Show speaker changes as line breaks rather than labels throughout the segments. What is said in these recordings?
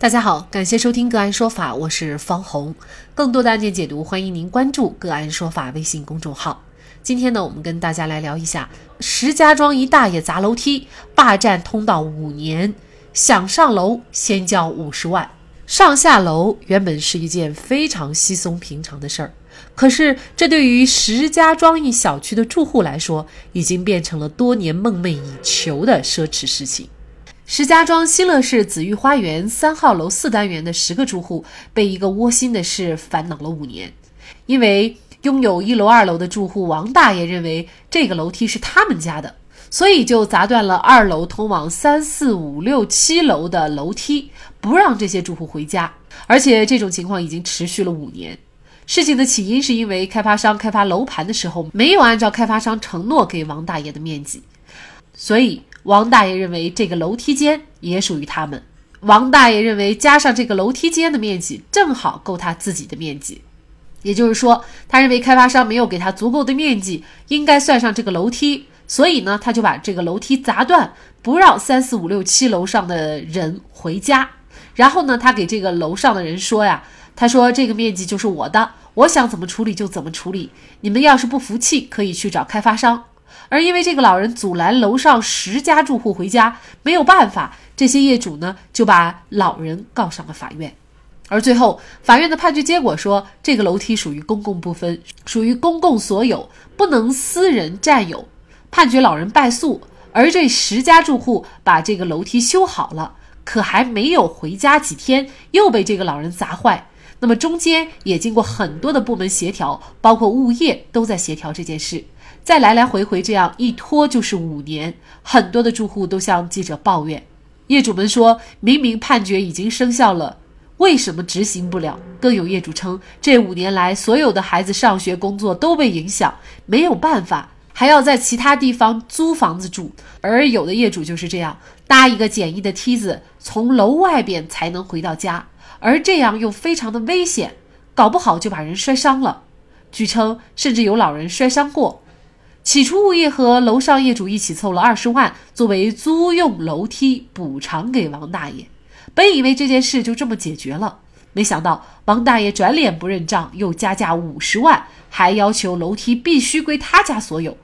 大家好，感谢收听个案说法，我是方红。更多的案件解读，欢迎您关注个案说法微信公众号。今天呢，我们跟大家来聊一下石家庄一大爷砸楼梯，霸占通道五年，想上楼先交五十万。上下楼原本是一件非常稀松平常的事儿，可是这对于石家庄一小区的住户来说，已经变成了多年梦寐以求的奢侈事情。石家庄新乐市紫玉花园三号楼四单元的十个住户被一个窝心的事烦恼了五年，因为拥有一楼、二楼的住户王大爷认为这个楼梯是他们家的，所以就砸断了二楼通往三四五六七楼的楼梯，不让这些住户回家。而且这种情况已经持续了五年。事情的起因是因为开发商开发楼盘的时候没有按照开发商承诺给王大爷的面积，所以。王大爷认为这个楼梯间也属于他们。王大爷认为加上这个楼梯间的面积正好够他自己的面积，也就是说，他认为开发商没有给他足够的面积，应该算上这个楼梯，所以呢，他就把这个楼梯砸断，不让三四五六七楼上的人回家。然后呢，他给这个楼上的人说呀，他说这个面积就是我的，我想怎么处理就怎么处理，你们要是不服气，可以去找开发商。而因为这个老人阻拦楼上十家住户回家，没有办法，这些业主呢就把老人告上了法院。而最后，法院的判决结果说，这个楼梯属于公共部分，属于公共所有，不能私人占有，判决老人败诉。而这十家住户把这个楼梯修好了，可还没有回家几天，又被这个老人砸坏。那么中间也经过很多的部门协调，包括物业都在协调这件事。再来来回回这样一拖就是五年，很多的住户都向记者抱怨，业主们说明明判决已经生效了，为什么执行不了？更有业主称，这五年来所有的孩子上学、工作都被影响，没有办法，还要在其他地方租房子住。而有的业主就是这样，搭一个简易的梯子，从楼外边才能回到家，而这样又非常的危险，搞不好就把人摔伤了。据称，甚至有老人摔伤过。起初，物业和楼上业主一起凑了二十万作为租用楼梯补偿给王大爷。本以为这件事就这么解决了，没想到王大爷转脸不认账，又加价五十万，还要求楼梯必须归他家所有。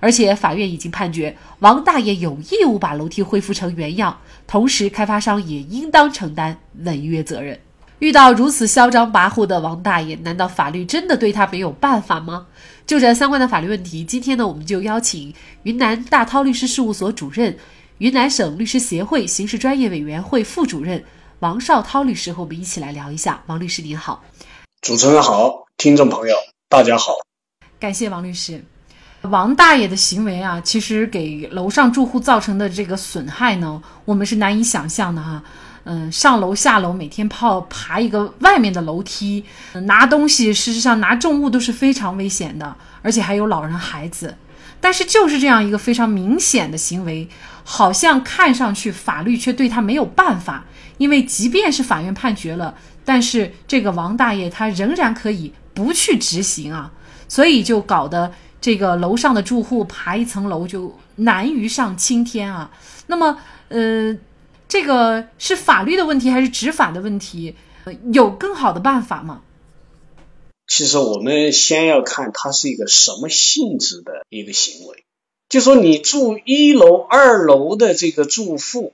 而且法院已经判决王大爷有义务把楼梯恢复成原样，同时开发商也应当承担违约责任。遇到如此嚣张跋扈的王大爷，难道法律真的对他没有办法吗？就这相关的法律问题，今天呢，我们就邀请云南大韬律师事务所主任、云南省律师协会刑事专业委员会副主任王绍涛律师和我们一起来聊一下。王律师您好，
主持人好，听众朋友大家好，
感谢王律师。王大爷的行为啊，其实给楼上住户造成的这个损害呢，我们是难以想象的哈。嗯，上楼下楼，每天跑爬一个外面的楼梯，拿东西，事实上拿重物都是非常危险的，而且还有老人孩子。但是就是这样一个非常明显的行为，好像看上去法律却对他没有办法，因为即便是法院判决了，但是这个王大爷他仍然可以不去执行啊，所以就搞得这个楼上的住户爬一层楼就难于上青天啊。那么，呃。这个是法律的问题还是执法的问题？有更好的办法吗？
其实我们先要看它是一个什么性质的一个行为。就说你住一楼、二楼的这个住户，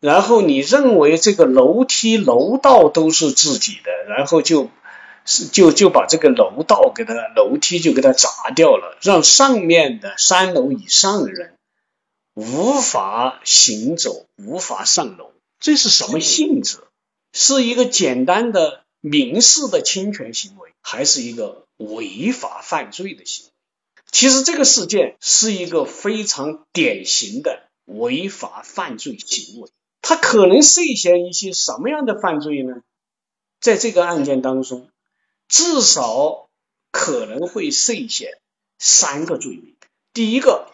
然后你认为这个楼梯、楼道都是自己的，然后就是就就把这个楼道给它楼梯就给它砸掉了，让上面的三楼以上的人。无法行走，无法上楼，这是什么性质？是一个简单的民事的侵权行为，还是一个违法犯罪的行为？其实这个事件是一个非常典型的违法犯罪行为。它可能涉嫌一些什么样的犯罪呢？在这个案件当中，至少可能会涉嫌三个罪名。第一个。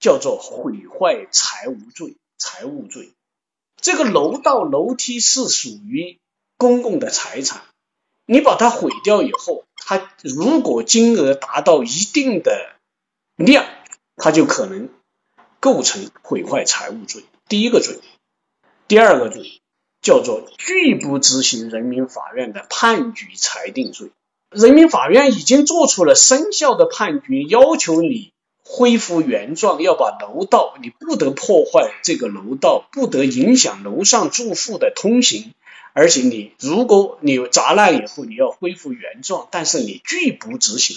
叫做毁坏财物罪，财物罪。这个楼道楼梯是属于公共的财产，你把它毁掉以后，它如果金额达到一定的量，它就可能构成毁坏财物罪。第一个罪，第二个罪叫做拒不执行人民法院的判决裁定罪。人民法院已经做出了生效的判决，要求你恢复原状，要把楼道你不得破坏这个楼道，不得影响楼上住户的通行。而且你如果你砸烂以后，你要恢复原状，但是你拒不执行，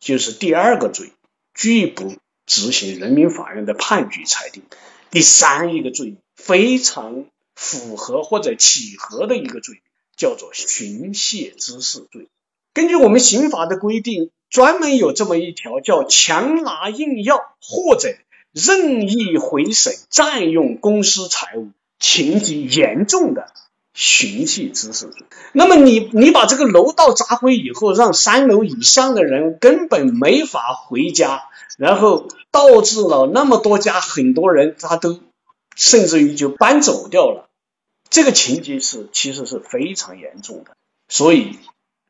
就是第二个罪，拒不执行人民法院的判决裁定。第三一个罪非常符合或者契合的一个罪叫做寻衅滋事罪。根据我们刑法的规定，专门有这么一条，叫强拿硬要或者任意毁损、占用公私财物，情节严重的。寻衅滋事罪。那么你你把这个楼道砸毁以后，让三楼以上的人根本没法回家，然后导致了那么多家很多人他都甚至于就搬走掉了。这个情节是其实是非常严重的，所以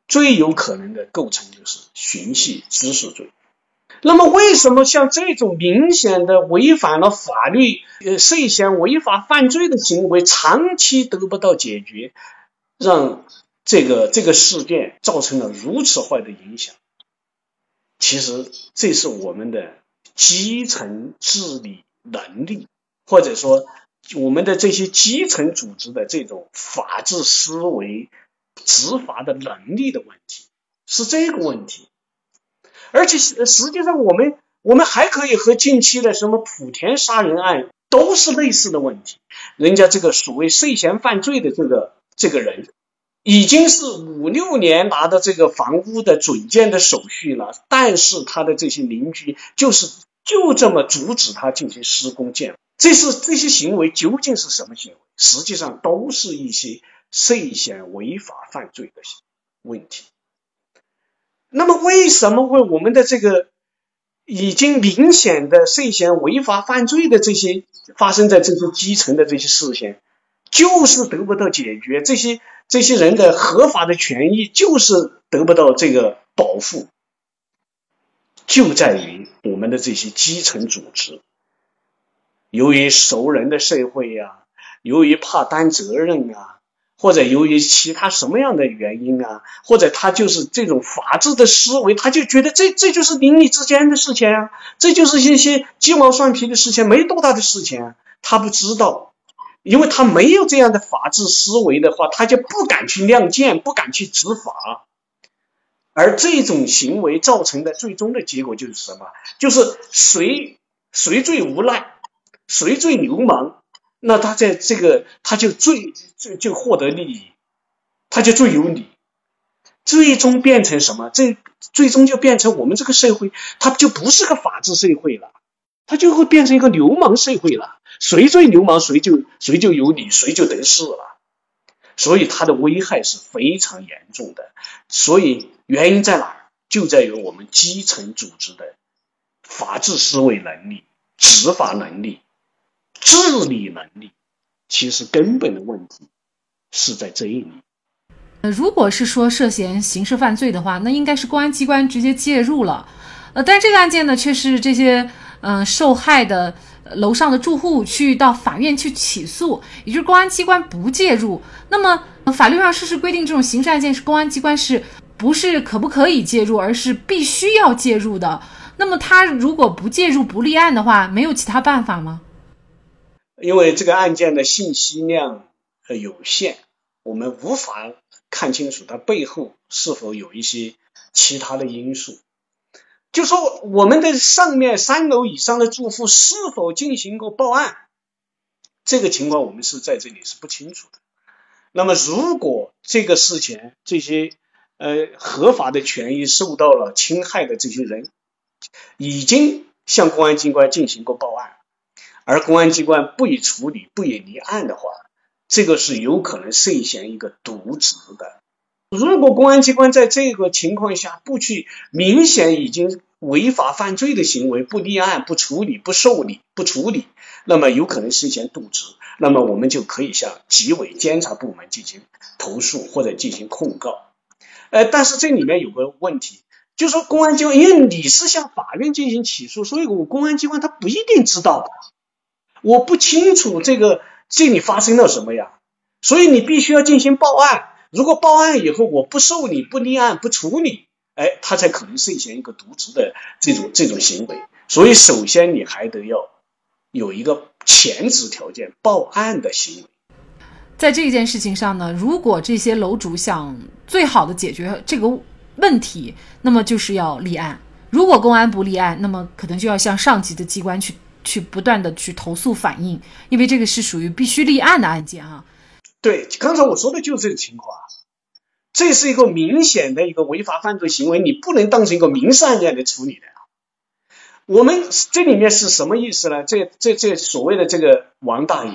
最有可能的构成就是寻衅滋事罪。那么，为什么像这种明显的违反了法律、呃涉嫌违法犯罪的行为，长期得不到解决，让这个这个事件造成了如此坏的影响？其实，这是我们的基层治理能力，或者说我们的这些基层组织的这种法治思维、执法的能力的问题，是这个问题。而且实际上，我们我们还可以和近期的什么莆田杀人案都是类似的问题。人家这个所谓涉嫌犯罪的这个这个人，已经是五六年拿到这个房屋的准建的手续了，但是他的这些邻居就是就这么阻止他进行施工建。这是这些行为究竟是什么行为？实际上都是一些涉嫌违法犯罪的问题。那么，为什么会我们的这个已经明显的涉嫌违法犯罪的这些发生在这些基层的这些事情，就是得不到解决？这些这些人的合法的权益就是得不到这个保护，就在于我们的这些基层组织，由于熟人的社会呀，由于怕担责任啊。或者由于其他什么样的原因啊，或者他就是这种法治的思维，他就觉得这这就是邻里之间的事情啊，这就是一些鸡毛蒜皮的事情，没多大的事情。他不知道，因为他没有这样的法治思维的话，他就不敢去亮剑，不敢去执法。而这种行为造成的最终的结果就是什么？就是谁谁最无赖，谁最流氓。那他在这个，他就最就就获得利益，他就最有理，最终变成什么？这最终就变成我们这个社会，它就不是个法治社会了，它就会变成一个流氓社会了。谁最流氓，谁就谁就有理，谁就得势了。所以它的危害是非常严重的。所以原因在哪？就在于我们基层组织的法治思维能力、执法能力。治理能力，其实根本的问题是在这一里。
呃，如果是说涉嫌刑事犯罪的话，那应该是公安机关直接介入了。呃，但这个案件呢，却是这些嗯受害的楼上的住户去到法院去起诉，也就是公安机关不介入。那么法律上事实规定，这种刑事案件是公安机关是不是可不可以介入，而是必须要介入的。那么他如果不介入不立案的话，没有其他办法吗？
因为这个案件的信息量有限，我们无法看清楚它背后是否有一些其他的因素。就说我们的上面三楼以上的住户是否进行过报案，这个情况我们是在这里是不清楚的。那么，如果这个事情这些呃合法的权益受到了侵害的这些人，已经向公安机关进行过报案。而公安机关不予处理、不予立案的话，这个是有可能涉嫌一个渎职的。如果公安机关在这个情况下不去明显已经违法犯罪的行为，不立案、不处理、不受理、不处理，那么有可能涉嫌渎职。那么我们就可以向纪委监察部门进行投诉或者进行控告。呃，但是这里面有个问题，就说公安机关，因为你是向法院进行起诉，所以我公安机关他不一定知道。我不清楚这个这里发生了什么呀？所以你必须要进行报案。如果报案以后我不受理、不立案、不处理，哎，他才可能涉嫌一个渎职的这种这种行为。所以，首先你还得要有一个前置条件，报案的行为。
在这件事情上呢，如果这些楼主想最好的解决这个问题，那么就是要立案。如果公安不立案，那么可能就要向上级的机关去去不断的去投诉反映，因为这个是属于必须立案的案件啊。
对，刚才我说的就是这个情况，这是一个明显的一个违法犯罪行为，你不能当成一个民事案件来处理的啊。我们这里面是什么意思呢？这这这所谓的这个王大爷。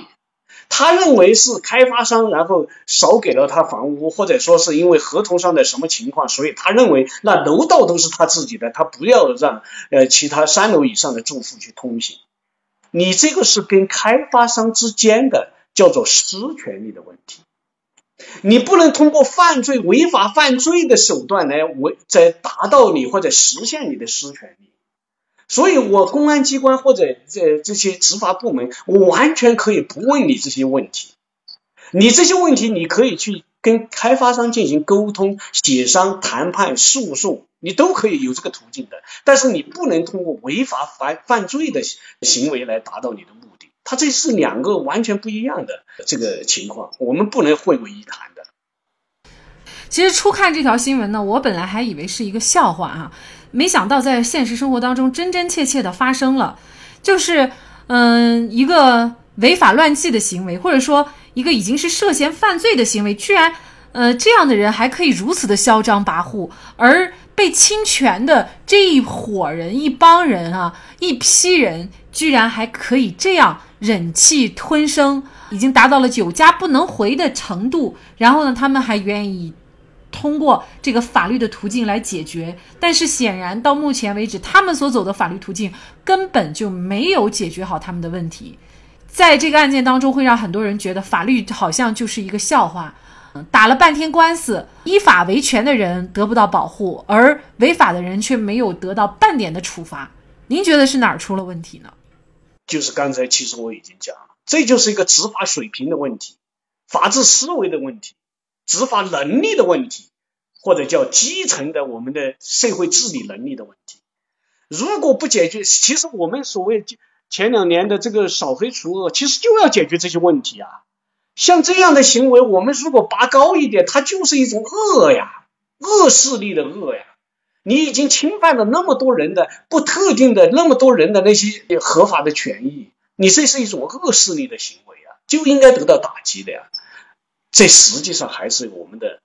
他认为是开发商，然后少给了他房屋，或者说是因为合同上的什么情况，所以他认为那楼道都是他自己的，他不要让呃其他三楼以上的住户去通行。你这个是跟开发商之间的叫做私权利的问题，你不能通过犯罪违法犯罪的手段来为在达到你或者实现你的私权利。所以，我公安机关或者这这些执法部门，我完全可以不问你这些问题。你这些问题，你可以去跟开发商进行沟通、协商、谈判、诉讼，你都可以有这个途径的。但是，你不能通过违法犯犯罪的行为来达到你的目的。它这是两个完全不一样的这个情况，我们不能混为一谈的。
其实初看这条新闻呢，我本来还以为是一个笑话啊。没想到在现实生活当中真真切切的发生了，就是嗯一个违法乱纪的行为，或者说一个已经是涉嫌犯罪的行为，居然呃这样的人还可以如此的嚣张跋扈，而被侵权的这一伙人、一帮人啊、一批人，居然还可以这样忍气吞声，已经达到了酒家不能回的程度。然后呢，他们还愿意。通过这个法律的途径来解决，但是显然到目前为止，他们所走的法律途径根本就没有解决好他们的问题。在这个案件当中，会让很多人觉得法律好像就是一个笑话，打了半天官司，依法维权的人得不到保护，而违法的人却没有得到半点的处罚。您觉得是哪儿出了问题呢？
就是刚才其实我已经讲了，这就是一个执法水平的问题，法治思维的问题。执法能力的问题，或者叫基层的我们的社会治理能力的问题，如果不解决，其实我们所谓前两年的这个扫黑除恶，其实就要解决这些问题啊。像这样的行为，我们如果拔高一点，它就是一种恶呀，恶势力的恶呀。你已经侵犯了那么多人的不特定的那么多人的那些合法的权益，你这是一种恶势力的行为啊，就应该得到打击的呀。这实际上还是我们的，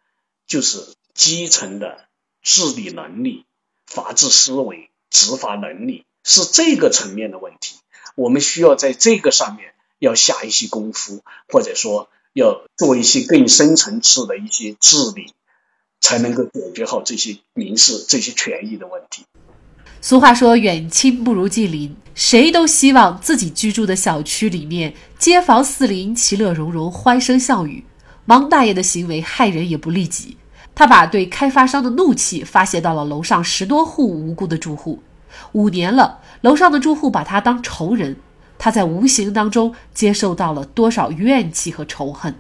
就是基层的治理能力、法治思维、执法能力是这个层面的问题。我们需要在这个上面要下一些功夫，或者说要做一些更深层次的一些治理，才能够解决好这些民事、这些权益的问题。
俗话说：“远亲不如近邻”，谁都希望自己居住的小区里面，街坊四邻其乐融融、欢声笑语。王大爷的行为害人也不利己，他把对开发商的怒气发泄到了楼上十多户无辜的住户。五年了，楼上的住户把他当仇人，他在无形当中接受到了多少怨气和仇恨。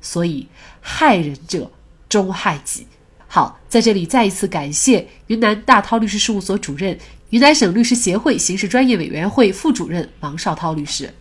所以，害人者终害己。好，在这里再一次感谢云南大韬律师事务所主任、云南省律师协会刑事专业委员会副主任王绍涛律师。